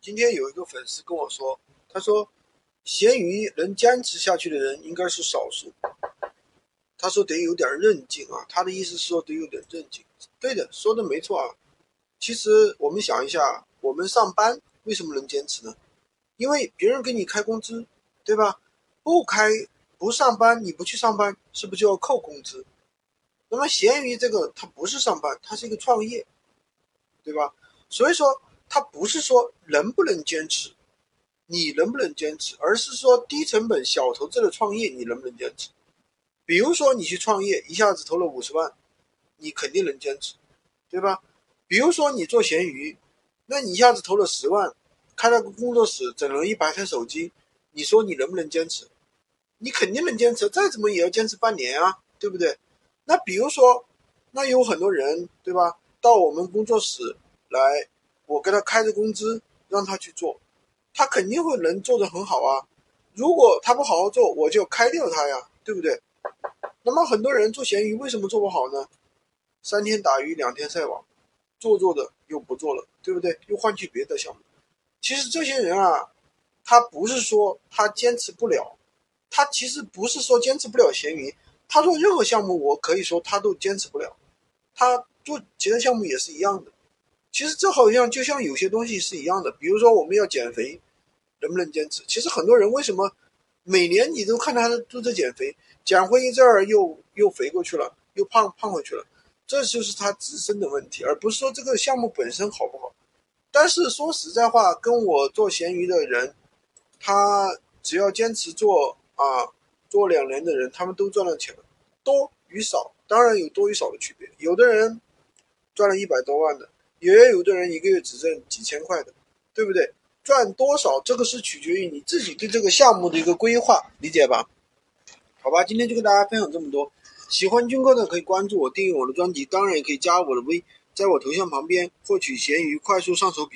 今天有一个粉丝跟我说，他说咸鱼能坚持下去的人应该是少数。他说得有点韧劲啊，他的意思是说得有点韧劲。对的，说的没错啊。其实我们想一下，我们上班为什么能坚持呢？因为别人给你开工资，对吧？不开不上班，你不去上班，是不是就要扣工资？那么咸鱼这个它不是上班，它是一个创业，对吧？所以说它不是说能不能坚持，你能不能坚持，而是说低成本小投资的创业你能不能坚持？比如说你去创业，一下子投了五十万，你肯定能坚持，对吧？比如说你做闲鱼，那你一下子投了十万，开了个工作室，整了一百台手机，你说你能不能坚持？你肯定能坚持，再怎么也要坚持半年啊，对不对？那比如说，那有很多人，对吧？到我们工作室来，我给他开着工资，让他去做，他肯定会能做得很好啊。如果他不好好做，我就开掉他呀，对不对？那么很多人做闲鱼为什么做不好呢？三天打鱼两天晒网，做做的又不做了，对不对？又换去别的项目。其实这些人啊，他不是说他坚持不了，他其实不是说坚持不了闲鱼，他做任何项目，我可以说他都坚持不了。他做其他项目也是一样的。其实这好像就像有些东西是一样的，比如说我们要减肥，能不能坚持？其实很多人为什么每年你都看他都在减肥？减回一阵儿又又肥过去了，又胖胖回去了，这就是他自身的问题，而不是说这个项目本身好不好。但是说实在话，跟我做闲鱼的人，他只要坚持做啊，做两年的人，他们都赚了钱了，多与少当然有多与少的区别。有的人赚了一百多万的，也有的人一个月只挣几千块的，对不对？赚多少这个是取决于你自己对这个项目的一个规划，理解吧？好吧，今天就跟大家分享这么多。喜欢军哥的可以关注我，订阅我的专辑，当然也可以加我的微，在我头像旁边获取闲鱼快速上手笔记。